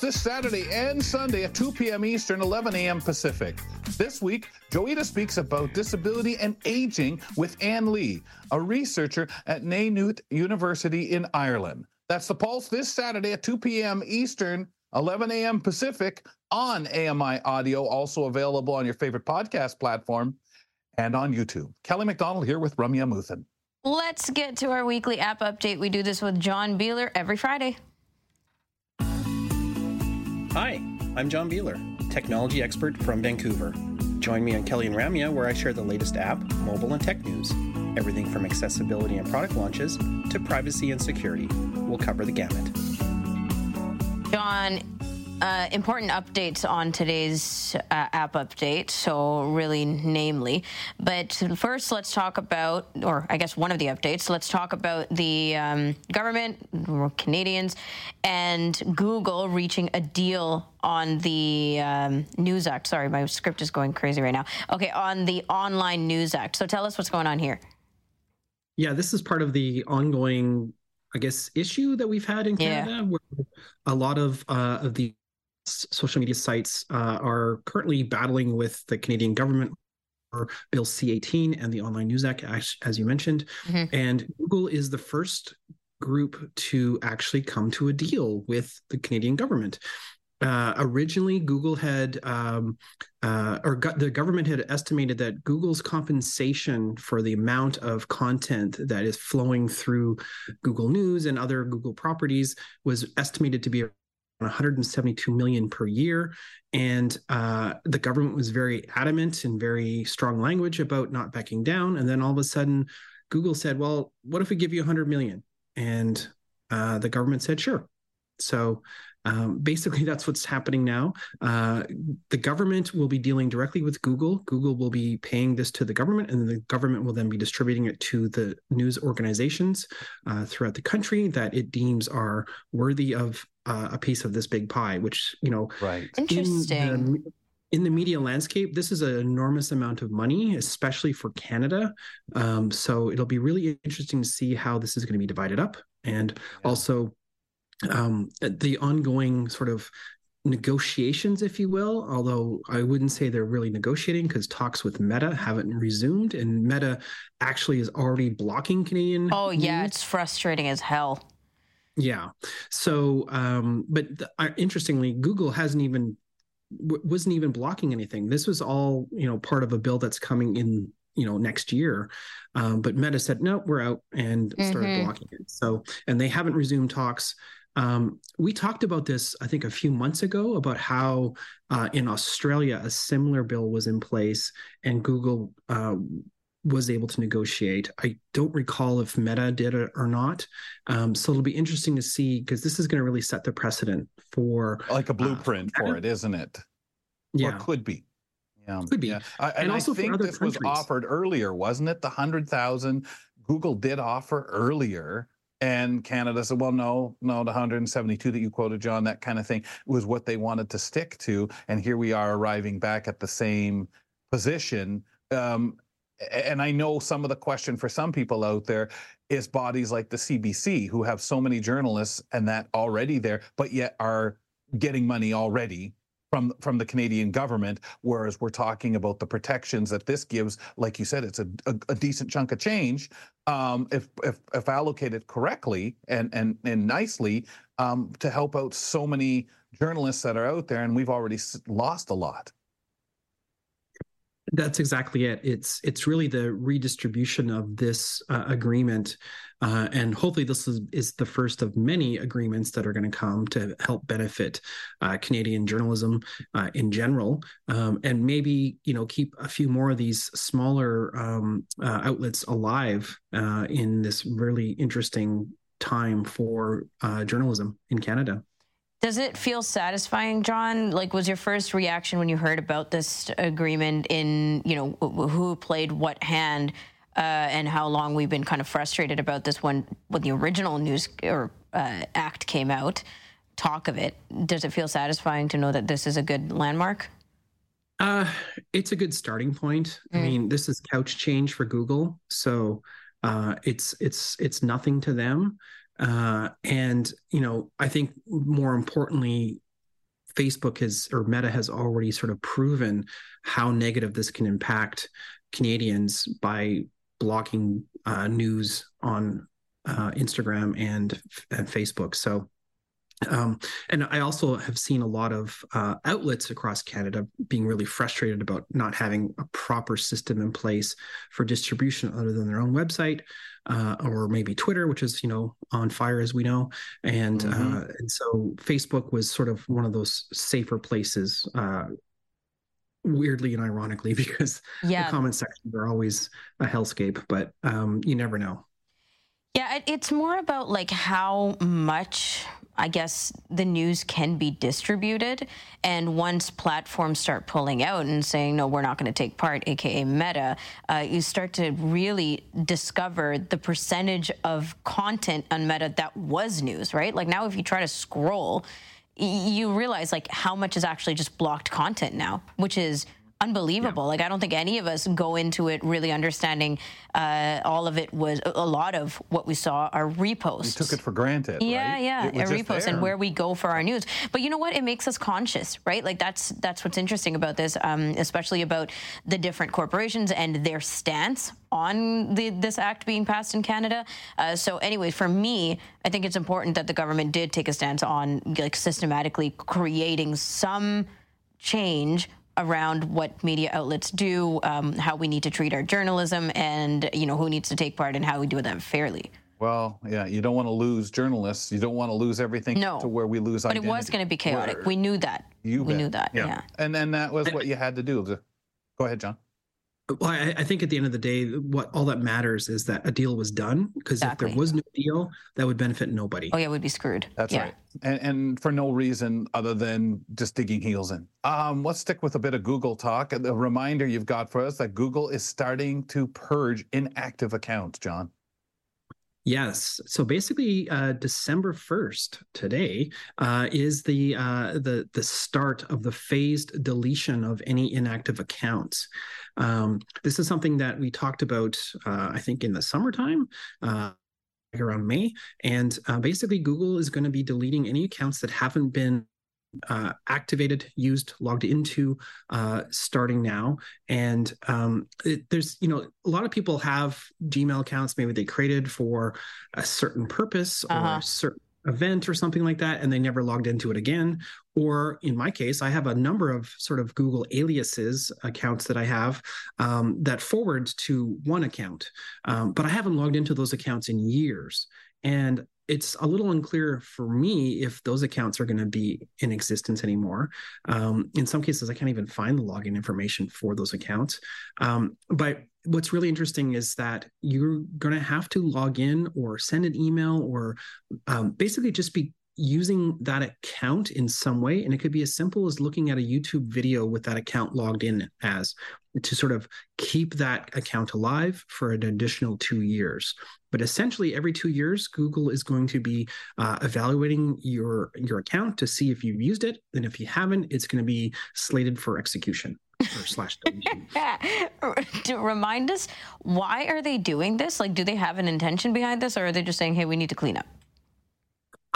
This Saturday and Sunday at 2 p.m. Eastern, 11 a.m. Pacific. This week, Joita speaks about disability and aging with Anne Lee, a researcher at Maynooth University in Ireland. That's the Pulse this Saturday at 2 p.m. Eastern, 11 a.m. Pacific on AMI Audio, also available on your favorite podcast platform and on YouTube. Kelly McDonald here with Ramya Muthan. Let's get to our weekly app update. We do this with John Biehler every Friday. Hi, I'm John Biehler, technology expert from Vancouver. Join me on Kelly and Ramya, where I share the latest app, mobile, and tech news. Everything from accessibility and product launches to privacy and security. We'll cover the gamut. John, uh, important updates on today's uh, app update. So, really, namely. But first, let's talk about, or I guess one of the updates, let's talk about the um, government, Canadians, and Google reaching a deal on the um, News Act. Sorry, my script is going crazy right now. Okay, on the Online News Act. So, tell us what's going on here. Yeah, this is part of the ongoing, I guess, issue that we've had in Canada, yeah. where a lot of uh, of the social media sites uh, are currently battling with the Canadian government or Bill C18 and the Online News Act, as, as you mentioned. Mm-hmm. And Google is the first group to actually come to a deal with the Canadian government. Uh, originally, Google had, um, uh, or go- the government had estimated that Google's compensation for the amount of content that is flowing through Google News and other Google properties was estimated to be 172 million per year. And uh, the government was very adamant and very strong language about not backing down. And then all of a sudden google said well what if we give you 100 million? And uh, the government said sure. So um, basically that's what's happening now uh, the government will be dealing directly with google google will be paying this to the government and the government will then be distributing it to the news organizations uh, throughout the country that it deems are worthy of uh, a piece of this big pie, which you know, right? Interesting. In the, in the media landscape, this is an enormous amount of money, especially for Canada. Um, so it'll be really interesting to see how this is going to be divided up, and yeah. also um, the ongoing sort of negotiations, if you will. Although I wouldn't say they're really negotiating because talks with Meta haven't resumed, and Meta actually is already blocking Canadian. Oh yeah, news. it's frustrating as hell. Yeah. So, um, but the, uh, interestingly, Google hasn't even w- wasn't even blocking anything. This was all you know part of a bill that's coming in you know next year. Um, but Meta said no, we're out and started mm-hmm. blocking it. So, and they haven't resumed talks. Um, we talked about this, I think, a few months ago about how uh, in Australia a similar bill was in place, and Google uh, was able to negotiate. I don't recall if Meta did it or not. Um, so it'll be interesting to see because this is going to really set the precedent for like a uh, blueprint uh, for it, isn't it? Yeah, or could be. Yeah, could be. Yeah. I, and, and also I think this countries. was offered earlier, wasn't it? The hundred thousand Google did offer earlier. And Canada said, well, no, no, the 172 that you quoted, John, that kind of thing was what they wanted to stick to. And here we are arriving back at the same position. Um, and I know some of the question for some people out there is bodies like the CBC who have so many journalists and that already there, but yet are getting money already from from the Canadian government. Whereas we're talking about the protections that this gives, like you said, it's a, a, a decent chunk of change um, if, if if allocated correctly and and and nicely um, to help out so many journalists that are out there, and we've already lost a lot. That's exactly it. It's it's really the redistribution of this uh, agreement, uh, and hopefully this is, is the first of many agreements that are going to come to help benefit uh, Canadian journalism uh, in general, um, and maybe you know keep a few more of these smaller um, uh, outlets alive uh, in this really interesting time for journalism in Canada. Does it feel satisfying, John? Like, was your first reaction when you heard about this agreement in, you know, who played what hand? and how long we've been kind of frustrated about this when when the original news or uh, act came out, talk of it. Does it feel satisfying to know that this is a good landmark? Uh, it's a good starting point. Mm. I mean, this is couch change for Google, so uh, it's it's it's nothing to them. Uh, and you know, I think more importantly, Facebook has or Meta has already sort of proven how negative this can impact Canadians by blocking uh, news on uh, Instagram and and Facebook. So um, and I also have seen a lot of uh, outlets across Canada being really frustrated about not having a proper system in place for distribution other than their own website uh, or maybe Twitter, which is you know on fire as we know, and mm-hmm. uh, and so Facebook was sort of one of those safer places. Uh, weirdly and ironically, because yeah. the comment sections are always a hellscape, but um, you never know. Yeah, it's more about like how much I guess the news can be distributed. And once platforms start pulling out and saying, no, we're not going to take part, AKA Meta, uh, you start to really discover the percentage of content on Meta that was news, right? Like now, if you try to scroll, you realize like how much is actually just blocked content now, which is unbelievable. Yeah. Like I don't think any of us go into it really understanding uh, all of it was a lot of what we saw are reposts. We took it for granted. Yeah, right? yeah, a repost and where we go for our news. But you know what? It makes us conscious, right? Like that's that's what's interesting about this, um, especially about the different corporations and their stance on the, this act being passed in Canada. Uh, so, anyway, for me, I think it's important that the government did take a stance on like systematically creating some change around what media outlets do, um, how we need to treat our journalism, and you know who needs to take part and how we do that fairly. Well, yeah, you don't want to lose journalists. You don't want to lose everything no. to where we lose but identity. it was going to be chaotic. Where, we knew that. You we bet. knew that. Yeah. yeah. And then that was what you had to do. Go ahead, John. Well, I, I, think at the end of the day, what all that matters is that a deal was done. Because exactly. if there was no deal, that would benefit nobody. Oh yeah, we'd be screwed. That's yeah. right, and, and for no reason other than just digging heels in. Um, let's stick with a bit of Google talk. A reminder you've got for us that Google is starting to purge inactive accounts. John. Yes. So basically, uh, December first today uh, is the uh, the the start of the phased deletion of any inactive accounts. Um, this is something that we talked about, uh, I think, in the summertime uh, around May. And uh, basically, Google is going to be deleting any accounts that haven't been uh, activated, used, logged into, uh, starting now. And um, it, there's, you know, a lot of people have Gmail accounts. Maybe they created for a certain purpose or uh-huh. a certain event or something like that, and they never logged into it again. Or in my case, I have a number of sort of Google aliases accounts that I have um, that forward to one account, um, but I haven't logged into those accounts in years. And it's a little unclear for me if those accounts are going to be in existence anymore. Um, in some cases, I can't even find the login information for those accounts. Um, but what's really interesting is that you're going to have to log in or send an email or um, basically just be using that account in some way. And it could be as simple as looking at a YouTube video with that account logged in as to sort of keep that account alive for an additional two years. But essentially, every two years, Google is going to be uh, evaluating your your account to see if you've used it, and if you haven't, it's going to be slated for execution or slash deletion. to remind us, why are they doing this? Like, do they have an intention behind this, or are they just saying, "Hey, we need to clean up"?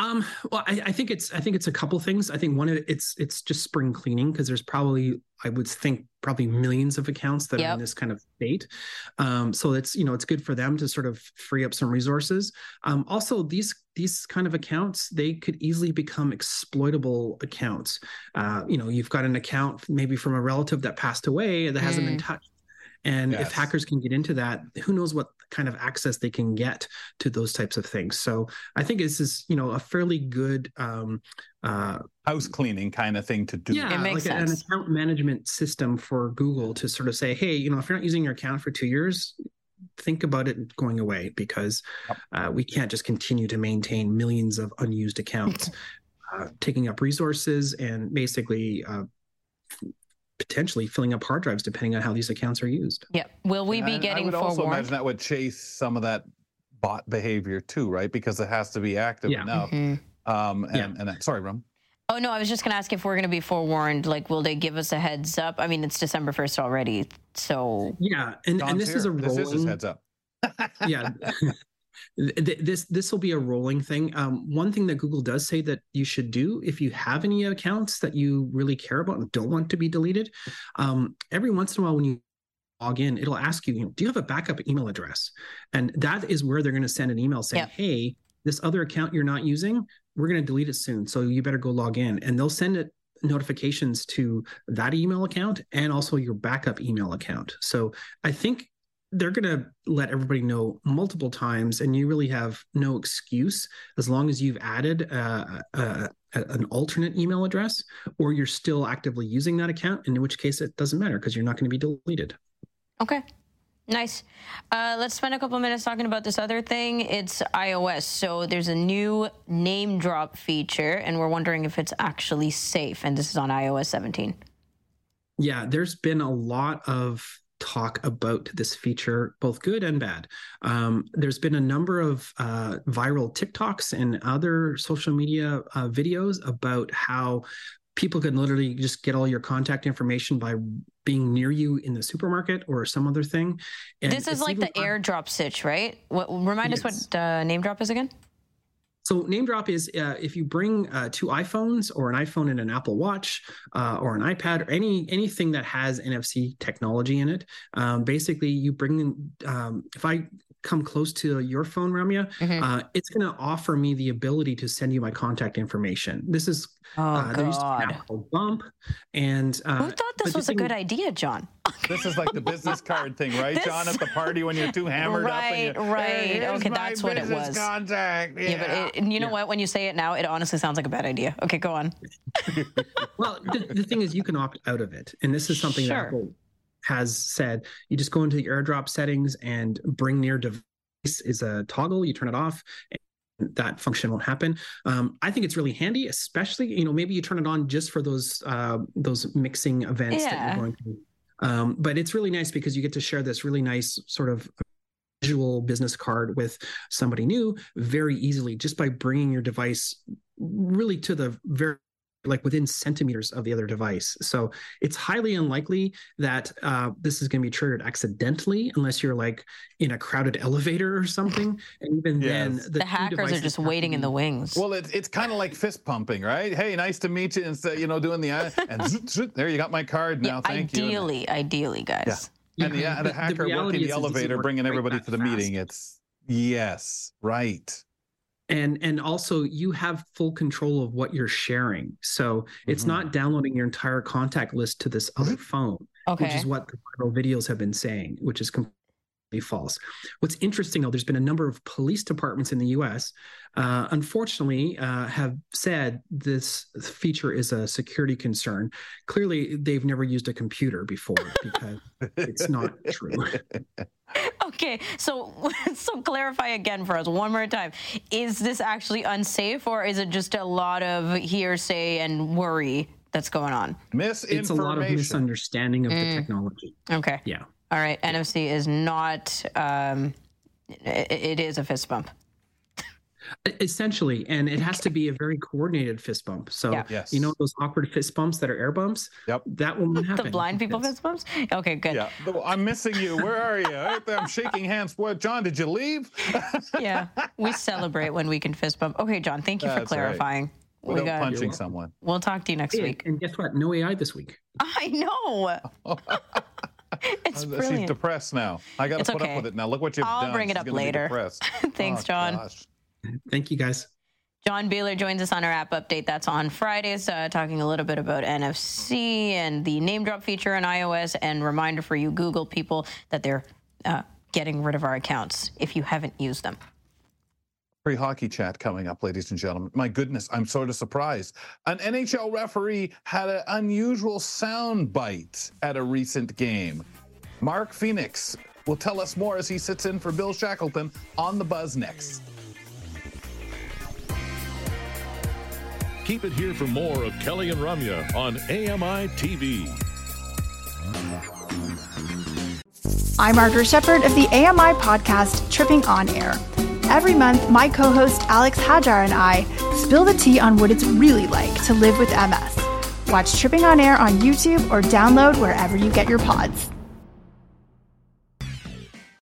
Um, well, I, I, think it's I think it's a couple things. I think one of it's it's just spring cleaning because there's probably I would think probably millions of accounts that yep. are in this kind of state. Um, so it's you know it's good for them to sort of free up some resources. Um, also, these these kind of accounts they could easily become exploitable accounts. Uh, you know, you've got an account maybe from a relative that passed away that mm. hasn't been mm. touched and yes. if hackers can get into that, who knows what kind of access they can get to those types of things. So I think this is, you know, a fairly good um, uh, house cleaning kind of thing to do. Yeah, it like sense. an account management system for Google to sort of say, hey, you know, if you're not using your account for two years, think about it going away because uh, we can't just continue to maintain millions of unused accounts, uh, taking up resources and basically uh, potentially filling up hard drives depending on how these accounts are used. Yeah. Will we be getting I would forewarned? also imagine that would chase some of that bot behavior too, right? Because it has to be active Yeah. enough. Mm-hmm. Um, and, yeah. and sorry, Rum. Oh no, I was just going to ask if we're going to be forewarned. Like, will they give us a heads up? I mean, it's December first already, so yeah. And and this here. is a rolling. This is his heads up. yeah. this this will be a rolling thing. Um, one thing that Google does say that you should do if you have any accounts that you really care about and don't want to be deleted, um, every once in a while when you log in, it'll ask you, you know, do you have a backup email address? And that is where they're going to send an email saying, hey, this other account you're not using, we're going to delete it soon. So you better go log in. And they'll send it notifications to that email account and also your backup email account. So I think they're going to let everybody know multiple times and you really have no excuse as long as you've added uh, uh, an alternate email address or you're still actively using that account in which case it doesn't matter because you're not going to be deleted. Okay. Nice. Uh, let's spend a couple minutes talking about this other thing. It's iOS. So there's a new NameDrop feature and we're wondering if it's actually safe and this is on iOS 17 yeah there's been a lot of talk about this feature, both good and bad. Um, there's been a number of uh, viral TikToks and other social media uh, videos about how people can literally just get all your contact information by being near you in the supermarket or some other thing. And this is like the AirDrop sitch, right? What, remind yes. us what uh, NameDrop is again? So NameDrop is uh, if you bring uh, two iPhones or an iPhone and an Apple Watch uh, or an iPad or any anything that has NFC technology in it. Um, basically, you bring um, if I come close to your phone, Ramya, mm-hmm. Uh, it's going to offer me the ability to send you my contact information. This is oh, uh, there used to be Apple Bump, and uh, who thought this was a good idea, John? This is like the business card thing, right, this... John? At the party when you're too hammered right, up. Right, right. Hey, okay, that's what it was. Contact. Yeah, yeah but it, you know yeah. what? When you say it now, it honestly sounds like a bad idea. Okay, go on. well, the, the, thing is, you can opt out of it, and this is something sure. that Apple has said. You just go into the AirDrop settings and bring near device is a toggle. You turn it off. that function won't happen. Um, I think it's really handy, especially you know maybe you turn it on just for those uh, those mixing events yeah. that you're going to. Um, but it's really nice because you get to share this really nice sort of visual business card with somebody new very easily just by bringing your device really to the very like within centimeters of the other device. So it's highly unlikely that uh, this is going to be triggered accidentally, unless you're like in a crowded elevator or something. And even yes. then, the, the hackers are just waiting in the wings. Well, it's it's kind of like fist pumping, right? Hey, nice to meet you, instead, you know, doing the eye, and there you got my card now. Yeah, Thank ideally, you. Ideally, ideally guys. Yeah. And yeah, the, the hacker the working the elevator, bringing everybody to the fast. meeting. It's yes, right and and also you have full control of what you're sharing. So it's mm-hmm. not downloading your entire contact list to this other phone okay. which is what the viral videos have been saying which is completely false. What's interesting though there's been a number of police departments in the us uh, unfortunately uh, have said this feature is a security concern. Clearly they've never used a computer before because it's not true okay, so so clarify again for us one more time. Is this actually unsafe, or is it just a lot of hearsay and worry that's going on? Misinformation. It's a lot of misunderstanding of mm. the technology. Okay. Yeah. All right. Yeah. NFC is not. Um, it, it is a fist bump. Essentially, and it has to be a very coordinated fist bump. So, yeah. yes. you know those awkward fist bumps that are air bumps. Yep, that will not happen. The blind people fist bumps. Okay, good. Yeah, I'm missing you. Where are you? I'm shaking hands. What, John? Did you leave? yeah, we celebrate when we can fist bump. Okay, John. Thank you That's for clarifying. Right. Without we got, punching someone. We'll talk to you next hey, week. And guess what? No AI this week. I know. it's brilliant. She's depressed now. I got to put okay. up with it now. Look what you've I'll done. I'll bring it She's up later. Thanks, oh, John. Gosh. Thank you, guys. John Biehler joins us on our app update. That's on Fridays, uh, talking a little bit about NFC and the NameDrop feature in iOS. And reminder for you Google people that they're uh, getting rid of our accounts if you haven't used them. Free hockey chat coming up, ladies and gentlemen. My goodness, I'm sort of surprised. An NHL referee had an unusual sound bite at a recent game. Mark Phoenix will tell us more as he sits in for Bill Shackleton on the Buzz next. Keep it here for more of Kelly and Ramya on AMI TV. I'm Margaret Shepard of the AMI podcast Tripping On Air. Every month, my co host Alex Hajar and I spill the tea on what it's really like to live with MS. Watch Tripping On Air on YouTube or download wherever you get your pods.